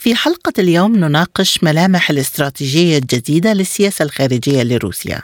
في حلقة اليوم نناقش ملامح الاستراتيجية الجديدة للسياسة الخارجية لروسيا.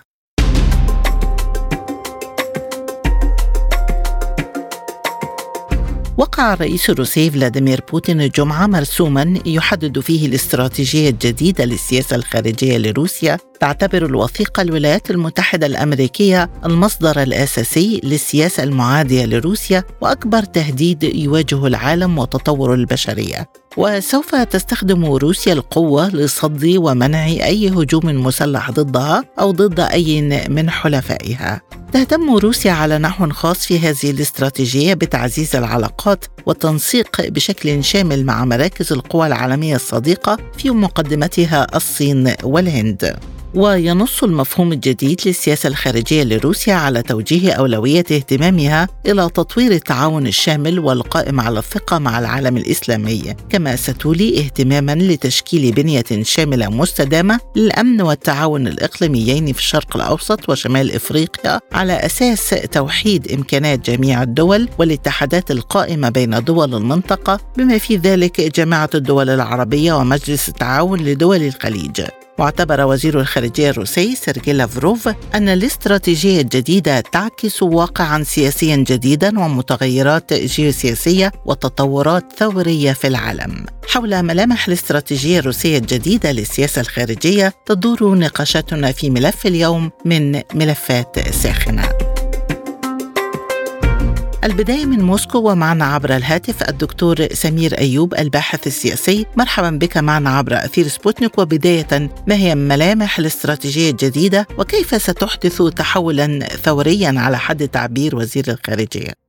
وقع الرئيس الروسي فلاديمير بوتين الجمعة مرسوما يحدد فيه الاستراتيجية الجديدة للسياسة الخارجية لروسيا تعتبر الوثيقة الولايات المتحدة الأمريكية المصدر الأساسي للسياسة المعادية لروسيا وأكبر تهديد يواجه العالم وتطور البشرية وسوف تستخدم روسيا القوة لصد ومنع أي هجوم مسلح ضدها أو ضد أي من حلفائها. تهتم روسيا على نحو خاص في هذه الاستراتيجية بتعزيز العلاقات والتنسيق بشكل شامل مع مراكز القوى العالمية الصديقة في مقدمتها الصين والهند. وينص المفهوم الجديد للسياسة الخارجية لروسيا على توجيه أولوية اهتمامها إلى تطوير التعاون الشامل والقائم على الثقة مع العالم الإسلامي. كما ستولي اهتماما لتشكيل بنية شاملة مستدامة للأمن والتعاون الإقليميين في الشرق الأوسط وشمال إفريقيا على أساس توحيد إمكانات جميع الدول والاتحادات القائمة بين دول المنطقة بما في ذلك جامعة الدول العربية ومجلس التعاون لدول الخليج. واعتبر وزير الخارجية الروسي سيرجي لافروف أن الاستراتيجية الجديدة تعكس واقعا سياسيا جديدا ومتغيرات جيوسياسية وتطورات ثورية في العالم. حول ملامح الاستراتيجية الروسية الجديدة للسياسة الخارجية تدور نقاشاتنا في ملف اليوم من ملفات ساخنة. البداية من موسكو ومعنا عبر الهاتف الدكتور سمير أيوب الباحث السياسي. مرحبا بك معنا عبر أثير سبوتنيك. وبداية ما هي ملامح الاستراتيجية الجديدة؟ وكيف ستحدث تحولا ثوريا على حد تعبير وزير الخارجية؟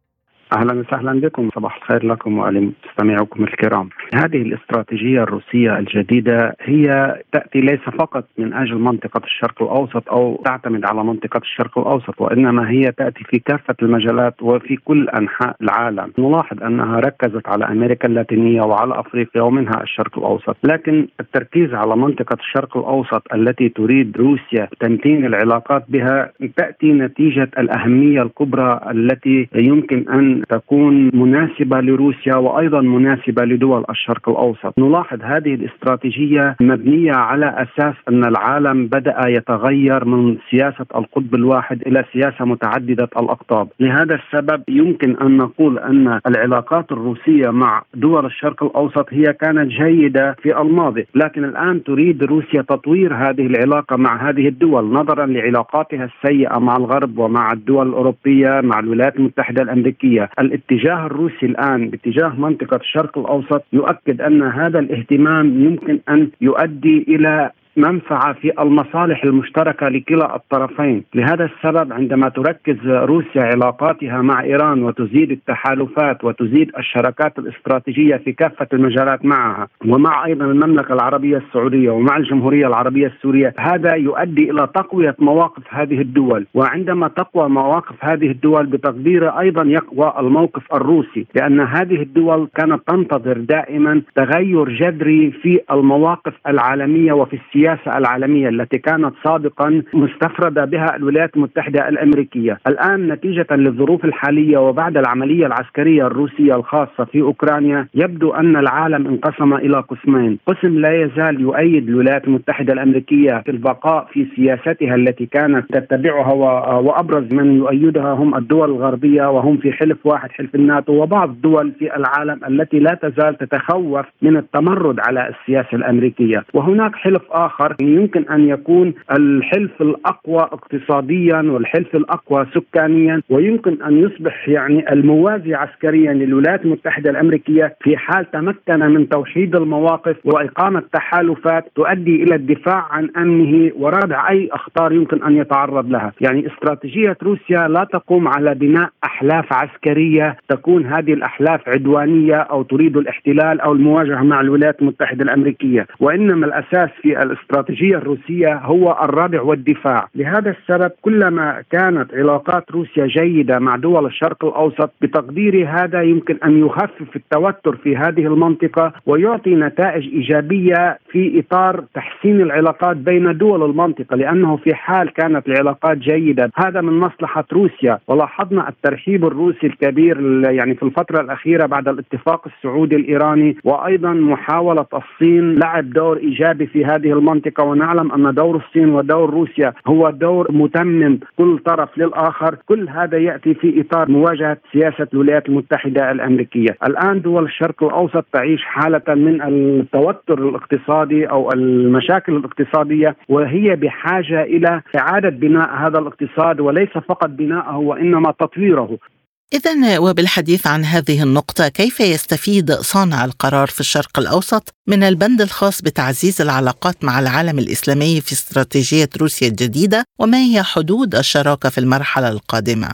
أهلا وسهلا بكم صباح الخير لكم ولمستمعيكم الكرام. هذه الاستراتيجية الروسية الجديدة هي تأتي ليس فقط من أجل منطقة الشرق الأوسط أو تعتمد على منطقة الشرق الأوسط وإنما هي تأتي في كافة المجالات وفي كل أنحاء العالم. نلاحظ أنها ركزت على أمريكا اللاتينية وعلى أفريقيا ومنها الشرق الأوسط، لكن التركيز على منطقة الشرق الأوسط التي تريد روسيا تمتين العلاقات بها تأتي نتيجة الأهمية الكبرى التي يمكن أن تكون مناسبة لروسيا وأيضا مناسبة لدول الشرق الأوسط. نلاحظ هذه الاستراتيجية مبنية على أساس أن العالم بدأ يتغير من سياسة القطب الواحد إلى سياسة متعددة الأقطاب. لهذا السبب يمكن أن نقول أن العلاقات الروسية مع دول الشرق الأوسط هي كانت جيدة في الماضي. لكن الآن تريد روسيا تطوير هذه العلاقة مع هذه الدول نظرا لعلاقاتها السيئة مع الغرب ومع الدول الأوروبية مع الولايات المتحدة الأمريكية. الاتجاه الروسي الآن باتجاه منطقة الشرق الأوسط يؤكد أن هذا الاهتمام يمكن أن يؤدي إلى منفعة في المصالح المشتركة لكلا الطرفين، لهذا السبب عندما تركز روسيا علاقاتها مع إيران وتزيد التحالفات وتزيد الشراكات الاستراتيجية في كافة المجالات معها ومع أيضا المملكة العربية السعودية ومع الجمهورية العربية السورية، هذا يؤدي إلى تقوية مواقف هذه الدول، وعندما تقوى مواقف هذه الدول بتقدير أيضا يقوى الموقف الروسي، لأن هذه الدول كانت تنتظر دائما تغير جذري في المواقف العالمية وفي السياسة السياسة العالمية التي كانت سابقا مستفردة بها الولايات المتحدة الأمريكية، الآن نتيجة للظروف الحالية وبعد العملية العسكرية الروسية الخاصة في أوكرانيا يبدو أن العالم انقسم إلى قسمين، قسم لا يزال يؤيد الولايات المتحدة الأمريكية في البقاء في سياستها التي كانت تتبعها وأبرز من يؤيدها هم الدول الغربية وهم في حلف واحد حلف الناتو وبعض الدول في العالم التي لا تزال تتخوف من التمرد على السياسة الأمريكية، وهناك حلف آخر آخر. يمكن أن يكون الحلف الأقوى اقتصاديا والحلف الأقوى سكانيا ويمكن أن يصبح يعني الموازي عسكريا للولايات المتحدة الأمريكية في حال تمكن من توحيد المواقف وإقامة تحالفات تؤدي إلى الدفاع عن أمنه وردع أي أخطار يمكن أن يتعرض لها، يعني استراتيجية روسيا لا تقوم على بناء أحلاف عسكرية تكون هذه الأحلاف عدوانية أو تريد الاحتلال أو المواجهة مع الولايات المتحدة الأمريكية، وإنما الأساس في الاستراتيجية الروسية هو الرادع والدفاع، لهذا السبب كلما كانت علاقات روسيا جيدة مع دول الشرق الأوسط بتقديري هذا يمكن أن يخفف التوتر في هذه المنطقة ويعطي نتائج إيجابية في إطار تحسين العلاقات بين دول المنطقة لأنه في حال كانت العلاقات جيدة. هذا من مصلحة روسيا. ولاحظنا الترحيب الروسي الكبير يعني في الفترة الأخيرة بعد الاتفاق السعودي الإيراني وأيضا محاولة الصين لعب دور إيجابي في هذه المنطقة ونعلم أن دور الصين ودور روسيا هو دور متمم كل طرف للآخر. كل هذا يأتي في إطار مواجهة سياسة الولايات المتحدة الأمريكية. الآن دول الشرق الأوسط تعيش حالة من التوتر الاقتصادي أو المشاكل الاقتصادية وهي بحاجة إلى إعادة بناء هذا الاقتصاد وليس فقط بناءه وإنما تطويره. إذا وبالحديث عن هذه النقطة كيف يستفيد صانع القرار في الشرق الأوسط من البند الخاص بتعزيز العلاقات مع العالم الإسلامي في استراتيجية روسيا الجديدة وما هي حدود الشراكة في المرحلة القادمة؟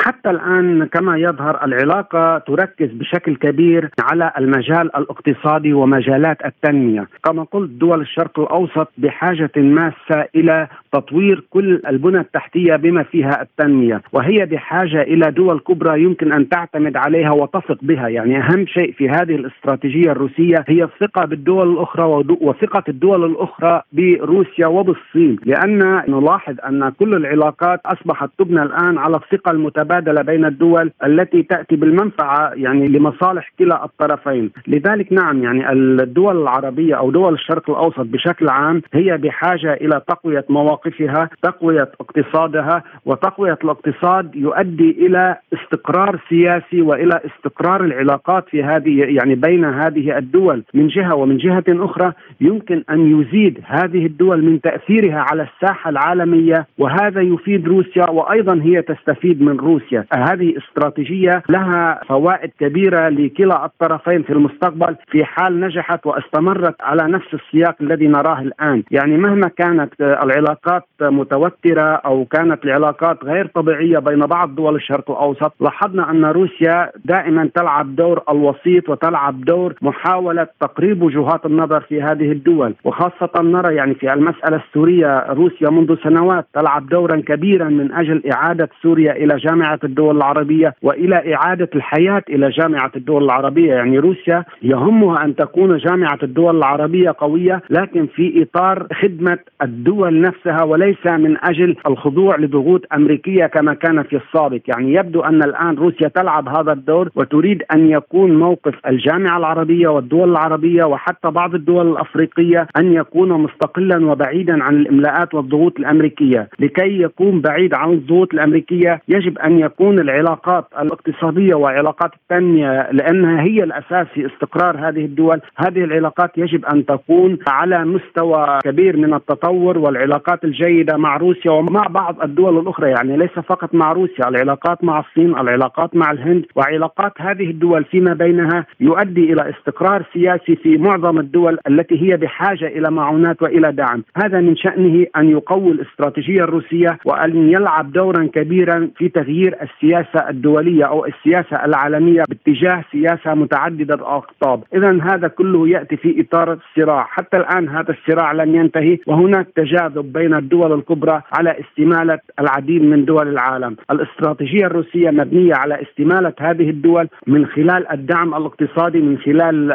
حتى الآن كما يظهر العلاقة تركز بشكل كبير على المجال الاقتصادي ومجالات التنمية، كما قلت دول الشرق الأوسط بحاجة ماسة إلى تطوير كل البنى التحتية بما فيها التنمية، وهي بحاجة إلى دول كبرى يمكن أن تعتمد عليها وتثق بها، يعني أهم شيء في هذه الاستراتيجية الروسية هي الثقة بالدول الأخرى وثقة الدول الأخرى بروسيا وبالصين، لأن نلاحظ أن كل العلاقات أصبحت تبنى الآن على الثقة المتبادلة متبادله بين الدول التي تأتي بالمنفعة يعني لمصالح كلا الطرفين، لذلك نعم يعني الدول العربية أو دول الشرق الأوسط بشكل عام هي بحاجة إلى تقوية مواقفها، تقوية اقتصادها، وتقوية الاقتصاد يؤدي إلى استقرار سياسي وإلى استقرار العلاقات في هذه يعني بين هذه الدول من جهة ومن جهة أخرى يمكن أن يزيد هذه الدول من تأثيرها على الساحة العالمية وهذا يفيد روسيا وأيضا هي تستفيد من روسيا. هذه استراتيجية لها فوائد كبيرة لكلا الطرفين في المستقبل في حال نجحت واستمرت على نفس السياق الذي نراه الآن يعني مهما كانت العلاقات متوترة أو كانت العلاقات غير طبيعية بين بعض دول الشرق الأوسط لاحظنا أن روسيا دائما تلعب دور الوسيط وتلعب دور محاولة تقريب وجهات النظر في هذه الدول. وخاصة نرى يعني في المسألة السورية روسيا منذ سنوات تلعب دورا كبيرا من أجل إعادة سوريا إلى جامعة الدول العربية وإلى إعادة الحياة إلى جامعة الدول العربية، يعني روسيا يهمها أن تكون جامعة الدول العربية قوية لكن في إطار خدمة الدول نفسها وليس من أجل الخضوع لضغوط أمريكية كما كان في السابق، يعني يبدو أن الآن روسيا تلعب هذا الدور وتريد أن يكون موقف الجامعة العربية والدول العربية وحتى بعض الدول الأفريقية أن يكون مستقلا وبعيدا عن الإملاءات والضغوط الأمريكية، لكي يكون بعيد عن الضغوط الأمريكية يجب أن يكون العلاقات الاقتصادية وعلاقات التنمية لأنها هي الأساس في استقرار هذه الدول، هذه العلاقات يجب أن تكون على مستوى كبير من التطور والعلاقات الجيدة مع روسيا ومع بعض الدول الأخرى يعني ليس فقط مع روسيا، العلاقات مع الصين، العلاقات مع الهند وعلاقات هذه الدول فيما بينها يؤدي إلى استقرار سياسي في معظم الدول التي هي بحاجة إلى معونات وإلى دعم، هذا من شأنه أن يقوي الاستراتيجية الروسية وأن يلعب دورا كبيرا في تغيير السياسة الدولية أو السياسة العالمية باتجاه سياسة متعددة الأقطاب، إذا هذا كله يأتي في إطار الصراع، حتى الآن هذا الصراع لم ينتهي وهناك تجاذب بين الدول الكبرى على استمالة العديد من دول العالم، الاستراتيجية الروسية مبنية على استمالة هذه الدول من خلال الدعم الاقتصادي من خلال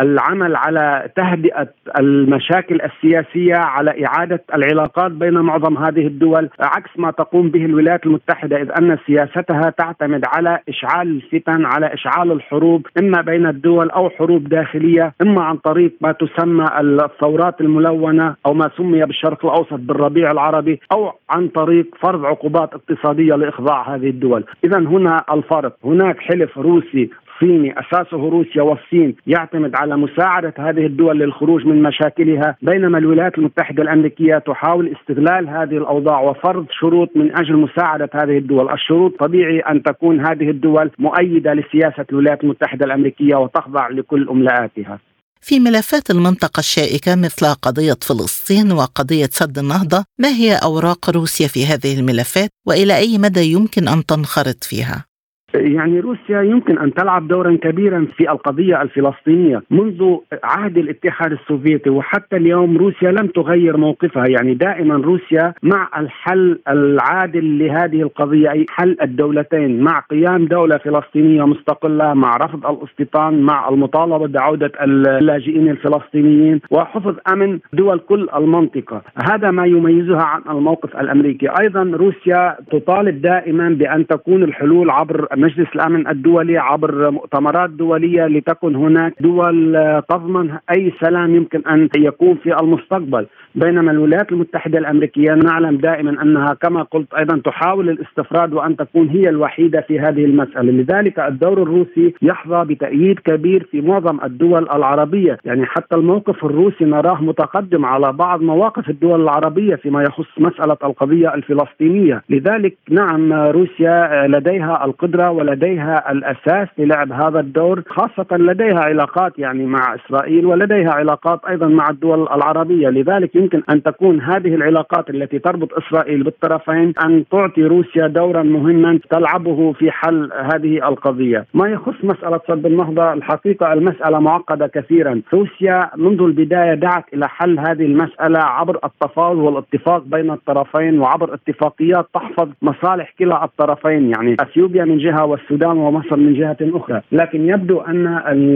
العمل على تهدئة المشاكل السياسية على إعادة العلاقات بين معظم هذه الدول عكس ما تقوم به الولايات المتحدة إذ أن سياستها تعتمد على إشعال الفتن على إشعال الحروب إما بين الدول أو حروب داخلية إما عن طريق ما تسمى الثورات الملونة أو ما سمي بالشرق الأوسط بالربيع العربي أو عن طريق فرض عقوبات اقتصادية لإخضاع هذه الدول. اذا هنا الفرق. هناك حلف روسي صيني أساسه روسيا والصين يعتمد على مساعدة هذه الدول للخروج من مشاكلها. بينما الولايات المتحدة الأمريكية تحاول استغلال هذه الأوضاع وفرض شروط من أجل مساعدة هذه الدول، الشروط طبيعي أن تكون هذه الدول مؤيدة لسياسة الولايات المتحدة الأمريكية وتخضع لكل املاءاتها. في ملفات المنطقة الشائكة مثل قضية فلسطين وقضية سد النهضة، ما هي أوراق روسيا في هذه الملفات وإلى أي مدى يمكن أن تنخرط فيها؟ يعني روسيا يمكن أن تلعب دورا كبيرا في القضية الفلسطينية منذ عهد الاتحاد السوفيتي وحتى اليوم روسيا لم تغير موقفها. يعني دائما روسيا مع الحل العادل لهذه القضية أي حل الدولتين مع قيام دولة فلسطينية مستقلة مع رفض الاستيطان مع المطالبة بعودة اللاجئين الفلسطينيين وحفظ أمن دول كل المنطقة. هذا ما يميزها عن الموقف الأمريكي. أيضا روسيا تطالب دائما بأن تكون الحلول عبر مجلس الأمن الدولي عبر مؤتمرات دولية لتكن هناك دول تضمن أي سلام يمكن أن يكون في المستقبل. بينما الولايات المتحدة الأمريكية نعلم دائما أنها كما قلت أيضا تحاول الاستفراد وأن تكون هي الوحيدة في هذه المسألة، لذلك الدور الروسي يحظى بتأييد كبير في معظم الدول العربية، يعني حتى الموقف الروسي نراه متقدم على بعض مواقف الدول العربية فيما يخص مسألة القضية الفلسطينية، لذلك نعم روسيا لديها القدرة ولديها الأساس للعب هذا الدور، خاصة لديها علاقات يعني مع إسرائيل ولديها علاقات أيضا مع الدول العربية، لذلك يمكن أن تكون هذه العلاقات التي تربط إسرائيل بالطرفين أن تعطي روسيا دورا مهما تلعبه في حل هذه القضية، ما يخص مسألة صد النهضة الحقيقة المسألة معقدة كثيرا، روسيا منذ البداية دعت إلى حل هذه المسألة عبر التفاوض والاتفاق بين الطرفين وعبر اتفاقيات تحفظ مصالح كلا الطرفين يعني أثيوبيا من جهة والسودان ومصر من جهة أخرى، لكن يبدو أن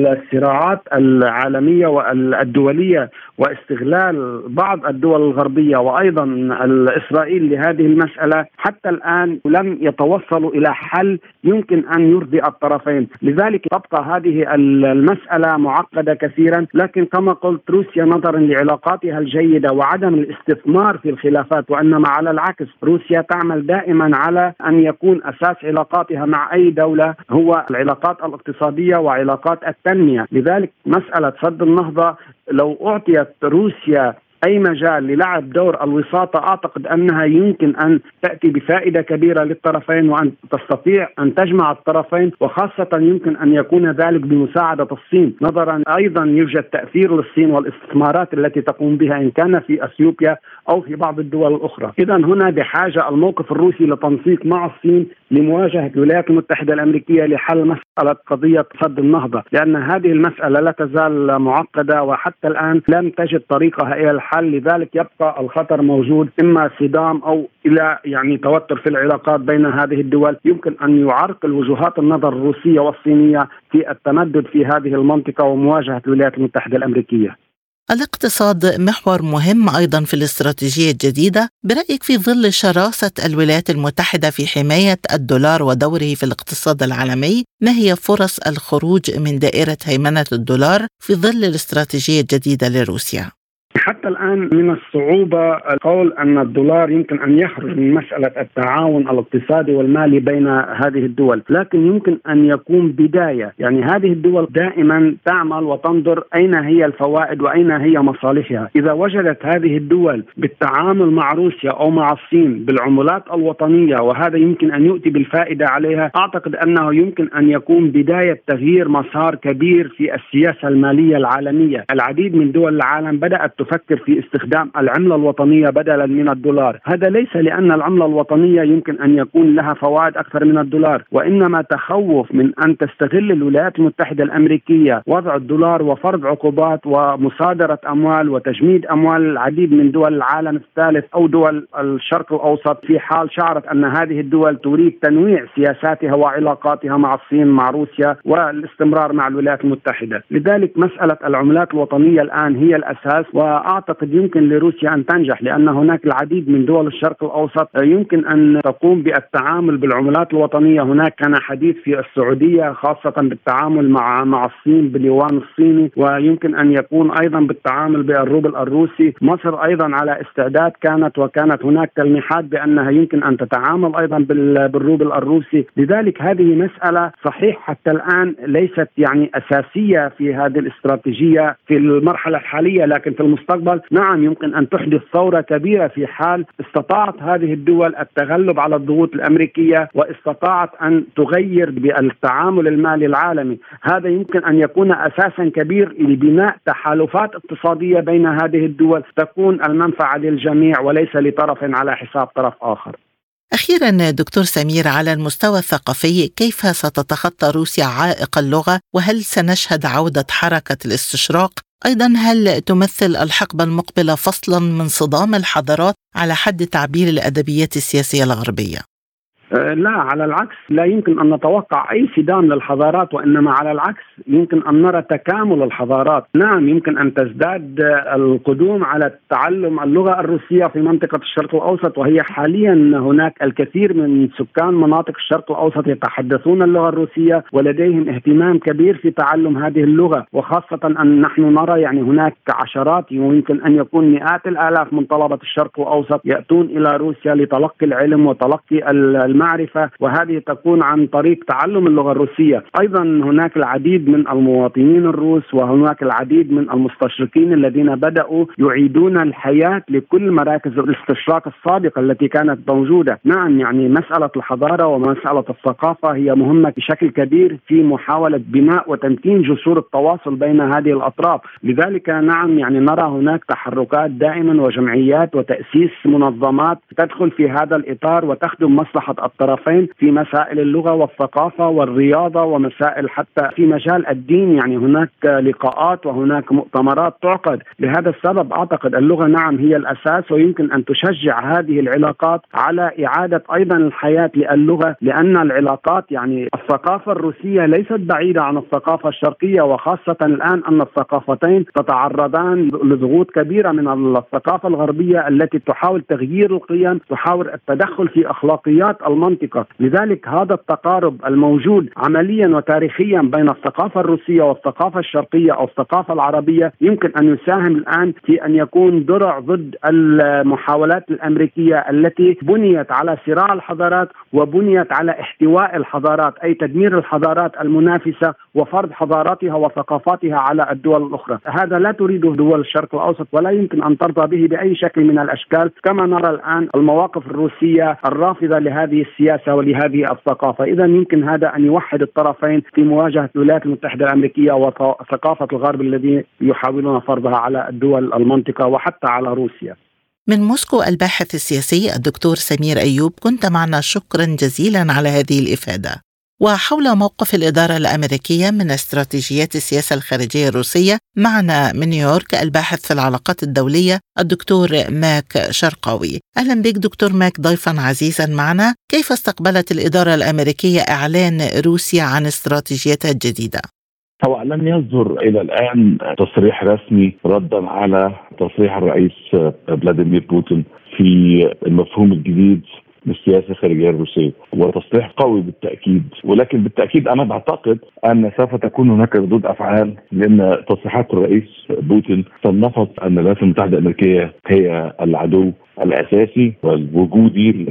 الصراعات العالمية والدولية واستغلال بعض الدول الغربية وأيضا اسرائيل لهذه المسألة حتى الآن لم يتوصلوا إلى حل يمكن أن يرضي الطرفين، لذلك تبقى هذه المسألة معقدة كثيرا، لكن كما قلت روسيا نظرا لعلاقاتها الجيدة وعدم الاستثمار في الخلافات وإنما على العكس روسيا تعمل دائما على أن يكون أساس علاقاتها مع أي دولة هو العلاقات الاقتصادية وعلاقات التنمية، لذلك مسألة سد النهضة لو أعطيت روسيا أي مجال للعب دور الوساطة أعتقد أنها يمكن أن تأتي بفائدة كبيرة للطرفين وأن تستطيع أن تجمع الطرفين وخاصة يمكن أن يكون ذلك بمساعدة الصين. نظرا أيضا يوجد تأثير للصين والاستثمارات التي تقوم بها إن كان في أثيوبيا أو في بعض الدول الأخرى، اذا هنا بحاجة الموقف الروسي لتنسيق مع الصين لمواجهة الولايات المتحدة الأمريكية لحل مسألة قضية سد النهضة، لأن هذه المسألة لا تزال معقدة وحتى الآن لم تجد طريقها إلى الحل، لذلك يبقى الخطر موجود إما صدام أو إلى يعني توتر في العلاقات بين هذه الدول، يمكن أن يعرقل وجهات النظر الروسية والصينية في التمدد في هذه المنطقة ومواجهة الولايات المتحدة الأمريكية. الاقتصاد محور مهم أيضا في الاستراتيجية الجديدة برأيك في ظل شراسة الولايات المتحدة في حماية الدولار ودوره في الاقتصاد العالمي ما هي فرص الخروج من دائرة هيمنة الدولار في ظل الاستراتيجية الجديدة لروسيا؟ حتى الآن من الصعوبة القول أن الدولار يمكن أن يخرج من مسألة التعاون الاقتصادي والمالي بين هذه الدول، لكن يمكن أن يكون بداية، يعني هذه الدول دائما تعمل وتنظر أين هي الفوائد وأين هي مصالحها، إذا وجدت هذه الدول بالتعامل مع روسيا أو مع الصين بالعملات الوطنية وهذا يمكن أن يؤتي بالفائدة عليها، أعتقد أنه يمكن أن يكون بداية تغيير مسار كبير في السياسة المالية العالمية، العديد من دول العالم بدأت تفكر في استخدام العملة الوطنية بدلا من الدولار، هذا ليس لأن العملة الوطنية يمكن أن يكون لها فوائد أكثر من الدولار، وإنما تخوف من أن تستغل الولايات المتحدة الأمريكية وضع الدولار وفرض عقوبات ومصادرة أموال وتجميد أموال العديد من دول العالم الثالث أو دول الشرق الأوسط. في حال شعرت أن هذه الدول تريد تنويع سياساتها وعلاقاتها مع الصين مع روسيا والاستمرار مع الولايات المتحدة، لذلك مسألة العملات الوطنية الآن هي الأساس و واعتقد يمكن لروسيا أن تنجح لأن هناك العديد من دول الشرق الأوسط. يمكن أن تقوم بالتعامل بالعملات الوطنية، هناك كان حديث في السعودية خاصة بالتعامل مع مع الصين باليوان الصيني ويمكن أن يكون أيضا بالتعامل بالروبل الروسي، مصر أيضا على استعداد كانت وكانت هناك تلميحات بأنها يمكن أن تتعامل أيضا بالروبل الروسي، لذلك هذه مسألة صحيح حتى الآن ليست يعني أساسية في هذه الاستراتيجية في المرحلة الحالية لكن في المستقبل. نعم يمكن أن تحدث ثورة كبيرة في حال استطاعت هذه الدول التغلب على الضغوط الأمريكية واستطاعت أن تغير بالتعامل المالي العالمي، هذا يمكن أن يكون أساسا كبير لبناء تحالفات اقتصادية بين هذه الدول. تكون المنفعة للجميع وليس لطرف على حساب طرف آخر. أخيرا دكتور سمير على المستوى الثقافي كيف ستتخطى روسيا عائق اللغة؟ وهل سنشهد عودة حركة الاستشراق؟ أيضا هل تمثل الحقبة المقبلة فصلا من صدام الحضارات على حد تعبير الأدبيات السياسية الغربية؟ أه، لا على العكس لا يمكن أن نتوقع أي صدام للحضارات وإنما على العكس يمكن أن نرى تكامل الحضارات، نعم يمكن أن تزداد القدوم على تعلم اللغة الروسية في منطقة الشرق الأوسط وهي حاليا هناك الكثير من سكان مناطق الشرق الأوسط يتحدثون اللغة الروسية ولديهم اهتمام كبير في تعلم هذه اللغة. وخاصة أن نحن نرى يعني هناك عشرات ويمكن أن يكون مئات الآلاف من طلبة الشرق الأوسط يأتون إلى روسيا لتلقي العلم وتلقي المعرفة وهذه تكون عن طريق تعلم اللغة الروسية. أيضا هناك العديد من المواطنين الروس وهناك العديد من المستشرقين الذين بدأوا يعيدون الحياة لكل مراكز الاستشراق السابقة التي كانت موجودة. نعم يعني مسألة الحضارة ومسألة الثقافة هي مهمة بشكل كبير في محاولة بناء وتمكين جسور التواصل بين هذه الأطراف. لذلك نعم يعني نرى هناك تحركات دائما وجمعيات وتأسيس منظمات تدخل في هذا الإطار وتخدم مصلحة الطرفين في مسائل اللغة والثقافة والرياضة ومسائل حتى في مجال الدين. يعني هناك لقاءات وهناك مؤتمرات تعقد. لهذا السبب أعتقد اللغة نعم هي الأساس ويمكن أن تشجع هذه العلاقات على إعادة أيضا الحياة للغة لأن العلاقات يعني الثقافة الروسية ليست بعيدة عن الثقافة الشرقية وخاصة الآن أن الثقافتين تتعرضان لضغوط كبيرة من الثقافة الغربية التي تحاول تغيير القيم تحاول التدخل في أخلاقيات المنطقة. لذلك هذا التقارب الموجود عمليا وتاريخيا بين الثقافة الروسية والثقافة الشرقية أو الثقافة العربية يمكن أن يساهم الآن في أن يكون درع ضد المحاولات الأمريكية التي بنيت على صراع الحضارات وبنيت على احتواء الحضارات أي تدمير الحضارات المنافسة وفرض حضاراتها وثقافاتها على الدول الأخرى. هذا لا تريده دول الشرق الأوسط ولا يمكن أن ترضى به بأي شكل من الأشكال. كما نرى الآن المواقف الروسية الرافضة لهذه السياسة ولهذه الثقافة، إذا يمكن هذا أن يوحد الطرفين في مواجهة الولايات المتحدة الأمريكية وثقافة الغرب الذي يحاولون فرضها على الدول المنطقة وحتى على روسيا. من موسكو الباحث السياسي الدكتور سمير أيوب كنت معنا شكرا جزيلا على هذه الإفادة. وحول موقف الإدارة الأمريكية من استراتيجيات السياسة الخارجية الروسية معنا من نيويورك الباحث في العلاقات الدولية الدكتور ماك شرقاوي أهلا بك دكتور ماك ضيفا عزيزا معنا كيف استقبلت الإدارة الأمريكية إعلان روسيا عن استراتيجيتها الجديدة؟ هو لم يصدر إلى الآن تصريح رسمي ردا على تصريح الرئيس فلاديمير بوتين في المفهوم الجديد للسياسه الخارجية الروسية وتصريح قوي بالتأكيد. ولكن بالتأكيد أنا بعتقد أن سوف تكون هناك ردود أفعال لأن تصريحات الرئيس بوتين صنفت أن الولايات المتحدة الأمريكية هي العدو الأساسي والوجودي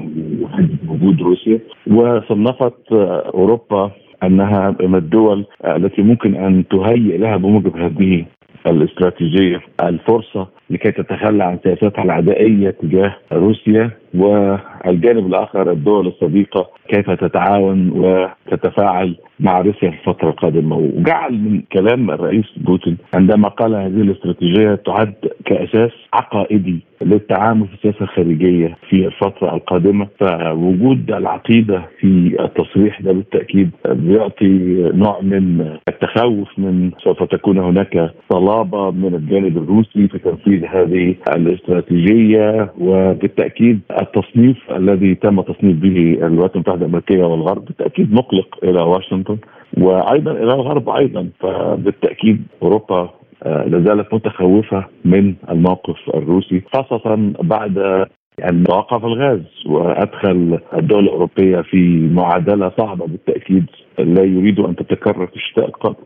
وجود روسيا. وصنفت أوروبا أنها من الدول التي ممكن أن تهيئ لها بموجب هذه الاستراتيجية الفرصة لكي تتخلى عن سياساتها العدائية تجاه روسيا والجانب الآخر الدول الصديقة كيف تتعاون وتتفاعل مع روسيا في الفترة القادمة. وجعل من كلام الرئيس بوتين عندما قال هذه الاستراتيجية تعد كأساس عقائدي للتعامل في السياسة الخارجية في الفترة القادمة. فوجود العقيدة في التصريح ده بالتأكيد بيعطي نوع من التخوف من سوف تكون هناك صلابه من الجانب الروسي في تنفيذ هذه الاستراتيجية. وبالتأكيد التصنيف الذي تم تصنيف به الولايات المتحدة الأمريكية والغرب بالتأكيد مقلق إلى واشنطن وأيضا إلى الغرب أيضا. فبالتأكيد أوروبا آه، لازالت متخوفة من الموقف الروسي خاصة بعد يعني توقف الغاز وأدخل الدول الأوروبية في معادلة صعبة بالتأكيد لا يريد أن تتكرر في الشتاء القادم.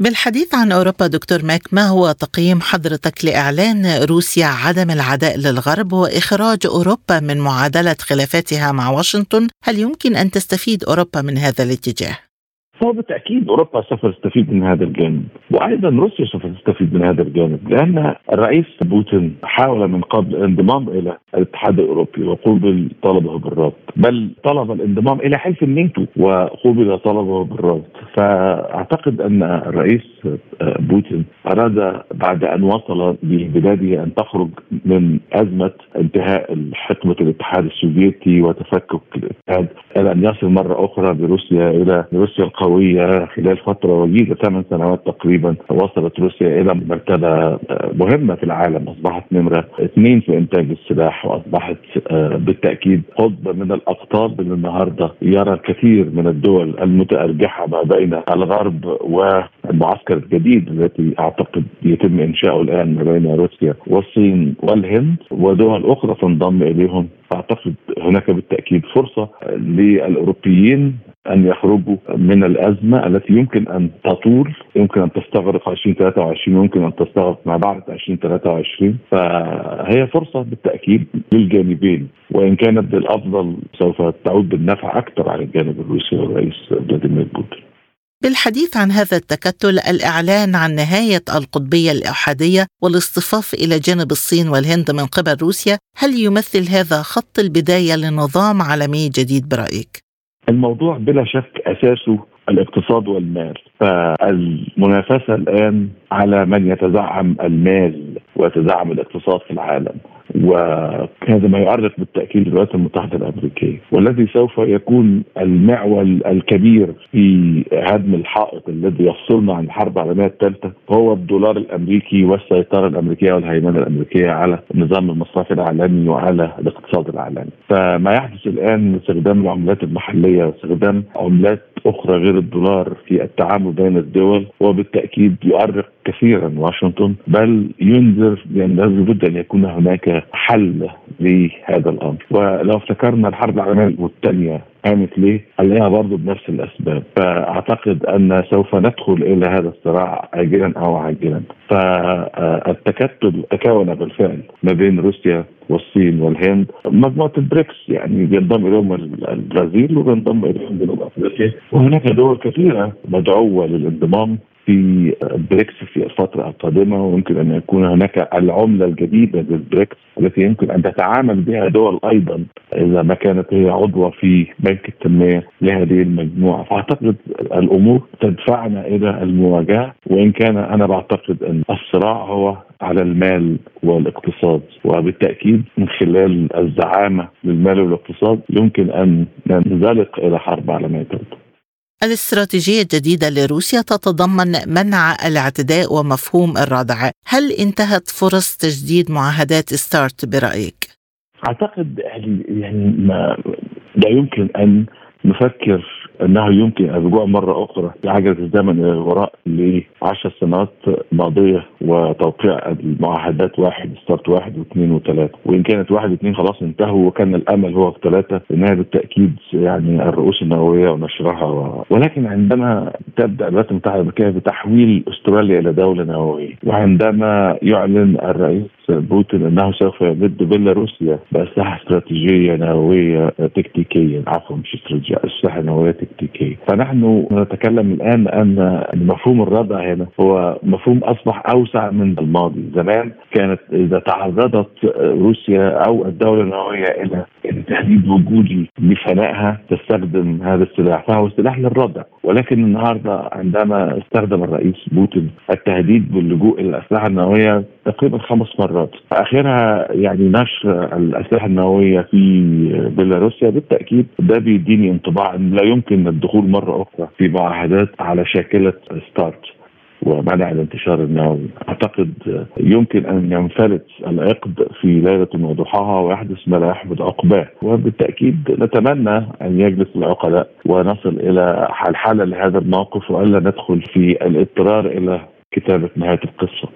بالحديث عن أوروبا دكتور ماك ما هو تقييم حضرتك لإعلان روسيا عدم العداء للغرب وإخراج أوروبا من معادلة خلافاتها مع واشنطن؟ هل يمكن أن تستفيد أوروبا من هذا الاتجاه؟ فهو بالتأكيد أوروبا سوف تستفيد من هذا الجانب وأيضا روسيا سوف تستفيد من هذا الجانب لأن الرئيس بوتين حاول من قبل الانضمام إلى الاتحاد الأوروبي وقوبل طلبه بالرفض بل طلب الانضمام إلى حلف الناتو وقوبل طلبه بالرفض. فأعتقد أن الرئيس بوتين أراد بعد أن وصل ببلاده أن تخرج من أزمة انتهاء حقبة الاتحاد السوفيتي وتفكك الاتحاد إلى أن يصل مرة أخرى بروسيا إلى روسيا القويه خلال فترة وجيزة ثمان سنوات تقريبا وصلت روسيا إلى مرتبة مهمة في العالم. أصبحت نمرة اثنين في إنتاج السلاح وأصبحت بالتأكيد قطب من الأقطاب اللي النهارده يرى الكثير من الدول المتأرجحة ما بين الغرب والمعسكر الجديد التي أعتقد يتم إنشاؤه الآن ما بين روسيا والصين والهند ودول أخرى تنضم إليهم. أعتقد هناك بالتأكيد فرصة للأوروبيين أن يخرجوا من الأزمة التي يمكن أن تطول يمكن أن تستغرق 2023 يمكن أن تستغرق ما بعد 2023 فهي فرصة بالتأكيد للجانبين وإن كانت بالأفضل سوف تعود بالنفع أكثر على الجانب الروسي والرئيس فلاديمير بوتين بالحديث عن هذا التكتل الإعلان عن نهاية القطبية الأحادية والاصطفاف إلى جانب الصين والهند من قبل روسيا هل يمثل هذا خط البداية لنظام عالمي جديد برأيك؟ الموضوع بلا شك أساسه الاقتصاد والمال. فالمنافسة الآن على من يتزعم المال ويتزعم الاقتصاد في العالم. وهذا ما يؤرق بالتأكيد الولايات المتحدة الأمريكية. والذي سوف يكون المعول الكبير في هدم الحائط الذي يفصلنا عن الحرب العالميه الثالثة هو الدولار الأمريكي والسيطرة الأمريكية والهيمنة الأمريكية على النظام المصرفي العالمي وعلى الاقتصاد العالمي. فما يحدث الآن استخدام العملات المحلية واستخدام عملات أخرى غير الدولار في التعامل بين الدول وبالتأكيد يؤرق كثيرا واشنطن بل ينذر بأن لابد أن يكون هناك حل لهذا الأمر. ولو افتكرنا الحرب العالمية الثانية قامت ليه؟ عليها برضه بنفس الأسباب. فأعتقد أن سوف ندخل إلى هذا الصراع اجلا أو عاجلا. فالتكتل تكون بالفعل ما بين روسيا والصين والهند. مجموعة البريكس يعني بينضم إليهم البرازيل وبينضم إليهم جنوب أفريقيا. وهناك دول كثيرة مدعوة للانضمام. في بريكس في الفترة القادمة ويمكن أن يكون هناك العملة الجديدة للبريكس التي يمكن أن تتعامل بها دول أيضا إذا ما كانت هي عضوة في بنك التنمية لهذه المجموعة فأعتقد الأمور تدفعنا إلى المواجهة وإن كان أنا بعتقد أن الصراع هو على المال والاقتصاد وبالتأكيد من خلال الزعامة للمال والاقتصاد يمكن أن ننزلق إلى حرب عالمية ثالثه. الاستراتيجية الجديدة لروسيا تتضمن منع الاعتداء ومفهوم الردع هل انتهت فرص تجديد معاهدات ستارت برأيك؟ أعتقد يعني, يعني ما لا يمكن أن نفكر أنه يمكن الرجوع مرة أخرى بعجله الزمن إلى الوراء لعشر سنوات ماضية وتوقيع المعاهدات واحد ستارت واحد واثنين وثلاثة. وإن كانت واحد واثنين خلاص انتهوا وكان الأمل هو في ثلاثة إنها بالتأكيد يعني الرؤوس النووية ونشرها و... ولكن عندما تبدأ الولايات المتحدة الأمريكية بتحويل أستراليا إلى دولة نووية وعندما يعلن الرئيس بوتين إنه سوف يمد بيلاروسيا بأسلحة استراتيجية نووية تكتيكية عفوا مش استراتيجية أسلحة نووية تكتيكية. فنحن نتكلم الآن أن مفهوم الردع هنا هو مفهوم أصبح أوسع من الماضي. زمان كانت إذا تعرضت روسيا أو الدولة النووية إلى تهديد وجودي لفنائها تستخدم هذا السلاح فهو سلاح للردع. ولكن النهارده عندما استخدم الرئيس بوتين التهديد باللجوء إلى الأسلحة النووية تقريبا خمس مرات. اخرها يعني نشر الأسلحة النووية في بيلاروسيا بالتأكيد ده بيديني انطباع إن لا يمكن الدخول مرة أخرى في معاهدات على شاكلة ستارت. ومنع الانتشار النووي أعتقد يمكن أن ينفلت العقد في ليلة وضحاها ويحدث ما لا يحمد عقباه. وبالتأكيد نتمنى أن يجلس العقلاء ونصل إلى الحل لهذا الموقف وألا ندخل في الاضطرار إلى كتابة نهاية القصة.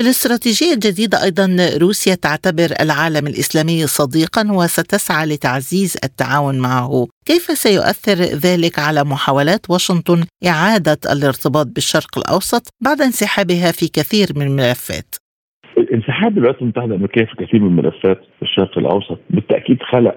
الاستراتيجية الجديدة أيضا روسيا تعتبر العالم الإسلامي صديقا وستسعى لتعزيز التعاون معه. كيف سيؤثر ذلك على محاولات واشنطن إعادة الارتباط بالشرق الأوسط بعد انسحابها في كثير من الملفات؟ انسحاب الولايات المتحدة الأمريكية في كثير من الملفات في الشرق الأوسط؟ بالتأكيد خلق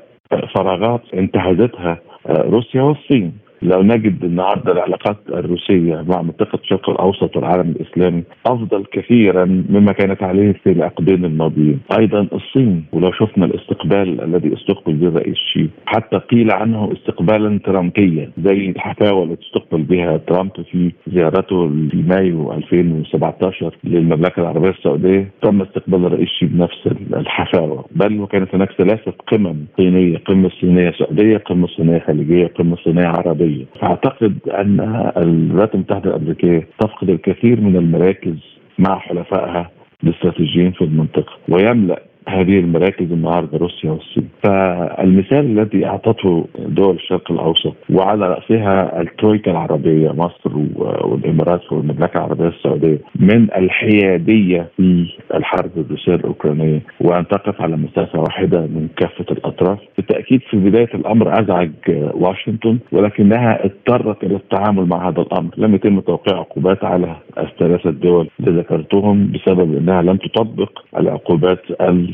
فراغات انتهزتها روسيا والصين. لو نجد النهارده العلاقات الروسية مع منطقة الشرق الأوسط والعالم الإسلامي أفضل كثيرا مما كانت عليه في العقدين الماضيين. أيضا الصين ولو شفنا الاستقبال الذي استقبل به الرئيس شي حتى قيل عنه استقبالا ترامبيا زي الحفاوة التي استقبل بها ترامب في زيارته في مايو 2017 للمملكة العربية السعودية. تم استقبال الرئيس شي بنفس الحفاوة. بل وكانت هناك ثلاثة قمم صينية قمة صينية سعودية قمة صينية خليجية قمة صينية عربية. فأعتقد أن الولايات المتحدة الأمريكية تفقد الكثير من المراكز مع حلفائها الاستراتيجيين في المنطقة ويملأ هذه المراكز النهارده روسيا والصين. فالمثال الذي أعطته دول الشرق الأوسط وعلى رأسها الترويكا العربية مصر والإمارات والمملكة العربية السعودية من الحيادية في الحرب الروسيه الأوكرانية وأن تقف على مسافة واحدة من كافة الأطراف. بالتأكيد في بداية الأمر أزعج واشنطن ولكنها اضطرت إلى التعامل مع هذا الأمر. لم يتم توقيع عقوبات على الثلاثة الدول اللي ذكرتهم بسبب إنها لم تطبق العقوبات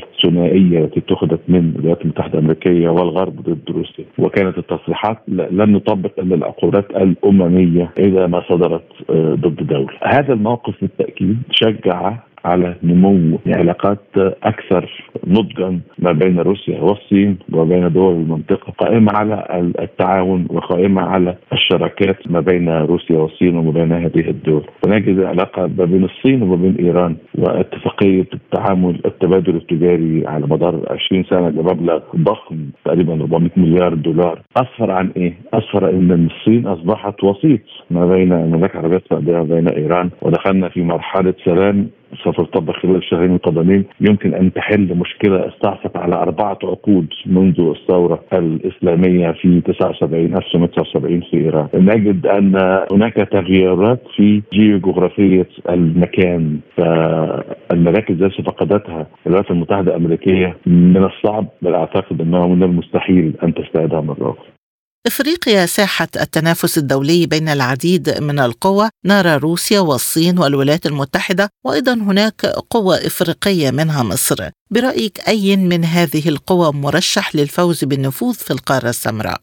الثنائية التي اتخذت من الولايات المتحدة الأمريكية والغرب ضد روسيا وكانت التصريحات لن نطبق إلا العقوبات الأممية إذا ما صدرت آه، ضد دولة. هذا الموقف بالتأكيد شجع على نمو علاقات أكثر نضجا ما بين روسيا والصين وبين دول المنطقة قائمة على التعاون وقائمة على الشراكات ما بين روسيا والصين وما بين هذه الدول ونجد علاقة ما بين الصين وما بين إيران واتفاقية التعامل التبادل التجاري على مدار 20 سنة بمبلغ ضخم تقريبا 400 مليار دولار أسفر عن إيه؟ أسفر إن الصين أصبحت وسيط ما بين المملكه العربيه السعوديه وبين إيران ودخلنا في مرحلة سلام سوف تطبق خلال الشهرين القادمين يمكن أن تحل مشكلة استعصت على أربعة عقود منذ الثورة الإسلامية في 79 1979 في ايران نجد أن هناك تغييرات في جيوغرافية المكان فالمراكز التي فقدتها الولايات المتحدة الأمريكية من الصعب بل أعتقد أنه من المستحيل أن تستعيدها مرة أخرى. إفريقيا ساحه التنافس الدولي بين العديد من القوى نرى روسيا والصين والولايات المتحدة وأيضا هناك قوى إفريقية منها مصر. برأيك أي من هذه القوى مرشح للفوز بالنفوذ في القارة السمراء؟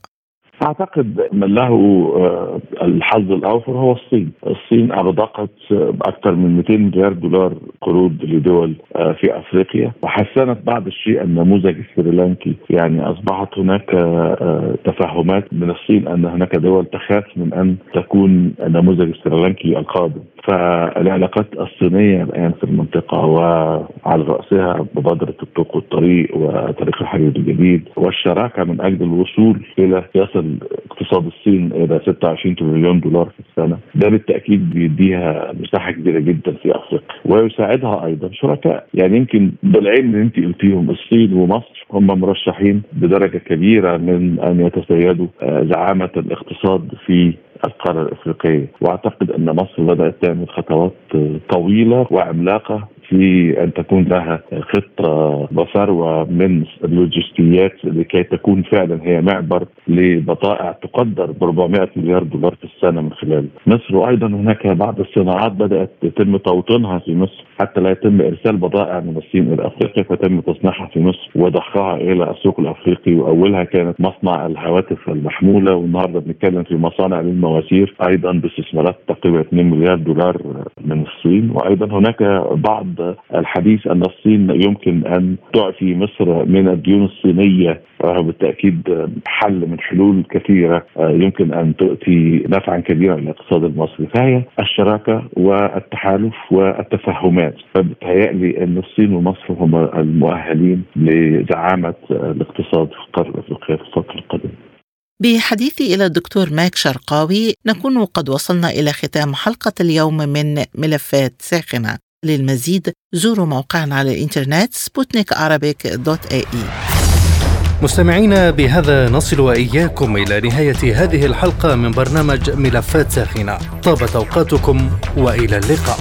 أعتقد من له آه، الحظ الأوفر هو الصين، الصين أغدقت باكثر من 200 مليار دولار قروض لدول آه، في أفريقيا وحسنت بعض الشيء. النموذج السريلانكي، يعني أصبحت هناك آه، تفهمات من الصين أن هناك دول تخاف من أن تكون النموذج السريلانكي القادم، فالعلاقات الصينية الآن في المنطقة وعلى رأسها مبادره الطوق والطريق وطريق الحديد الجديد والشراكة من أجل الوصول إلى يصل اقتصاد الصين إلى 26 تريليون دولار في السنة. ده بالتأكيد بيديها مساحة كبيرة جدا في أفريقيا. ويساعدها أيضا شركاء. يعني يمكن بالعين اللي أنت قلتيهم. الصين ومصر هم مرشحين بدرجة كبيرة من أن يتسيدوا آه، زعامة الاقتصاد في القارة الأفريقية. وأعتقد أن مصر بدأت تعمل خطوات طويلة وعملاقة في أن تكون لها خطة وثروه من اللوجستيات لكي تكون فعلا هي معبر لبضائع تقدر ب 400 مليار دولار في السنة من خلال مصر. وأيضا هناك بعض الصناعات بدأت يتم توطينها في مصر حتى لا يتم إرسال بضائع من الصين إلى أفريقيا فتم تصنيعها في مصر وضخها إلى السوق الأفريقي وأولها كانت مصنع الهواتف المحمولة. والنهاردة بنتكلم في مصانع للمواسير أيضا باستثمارات تقريبا 2 مليار دولار من الصين. وأيضا هناك بعض الحديث أن الصين يمكن أن تعفي مصر من الديون الصينية وهو بالتأكيد حل من حلول كثيرة يمكن أن تؤتي نفعا كبيرا للاقتصاد المصري. فهي الشراكة والتحالف والتفهمات. فبتهيألي أن الصين ومصر هم المؤهلين لزعامه الاقتصاد في القاره الافريقيه في الفترة القادمة. بحديثي إلى الدكتور ماك شرقاوي نكون قد وصلنا إلى ختام حلقة اليوم من ملفات ساخنة. للمزيد. زوروا موقعنا على الإنترنت سبوتنيك دوت إي مستمعينا بهذا نصل وإياكم إلى نهاية هذه الحلقة من برنامج ملفات ساخنة. طابت أوقاتكم وإلى اللقاء.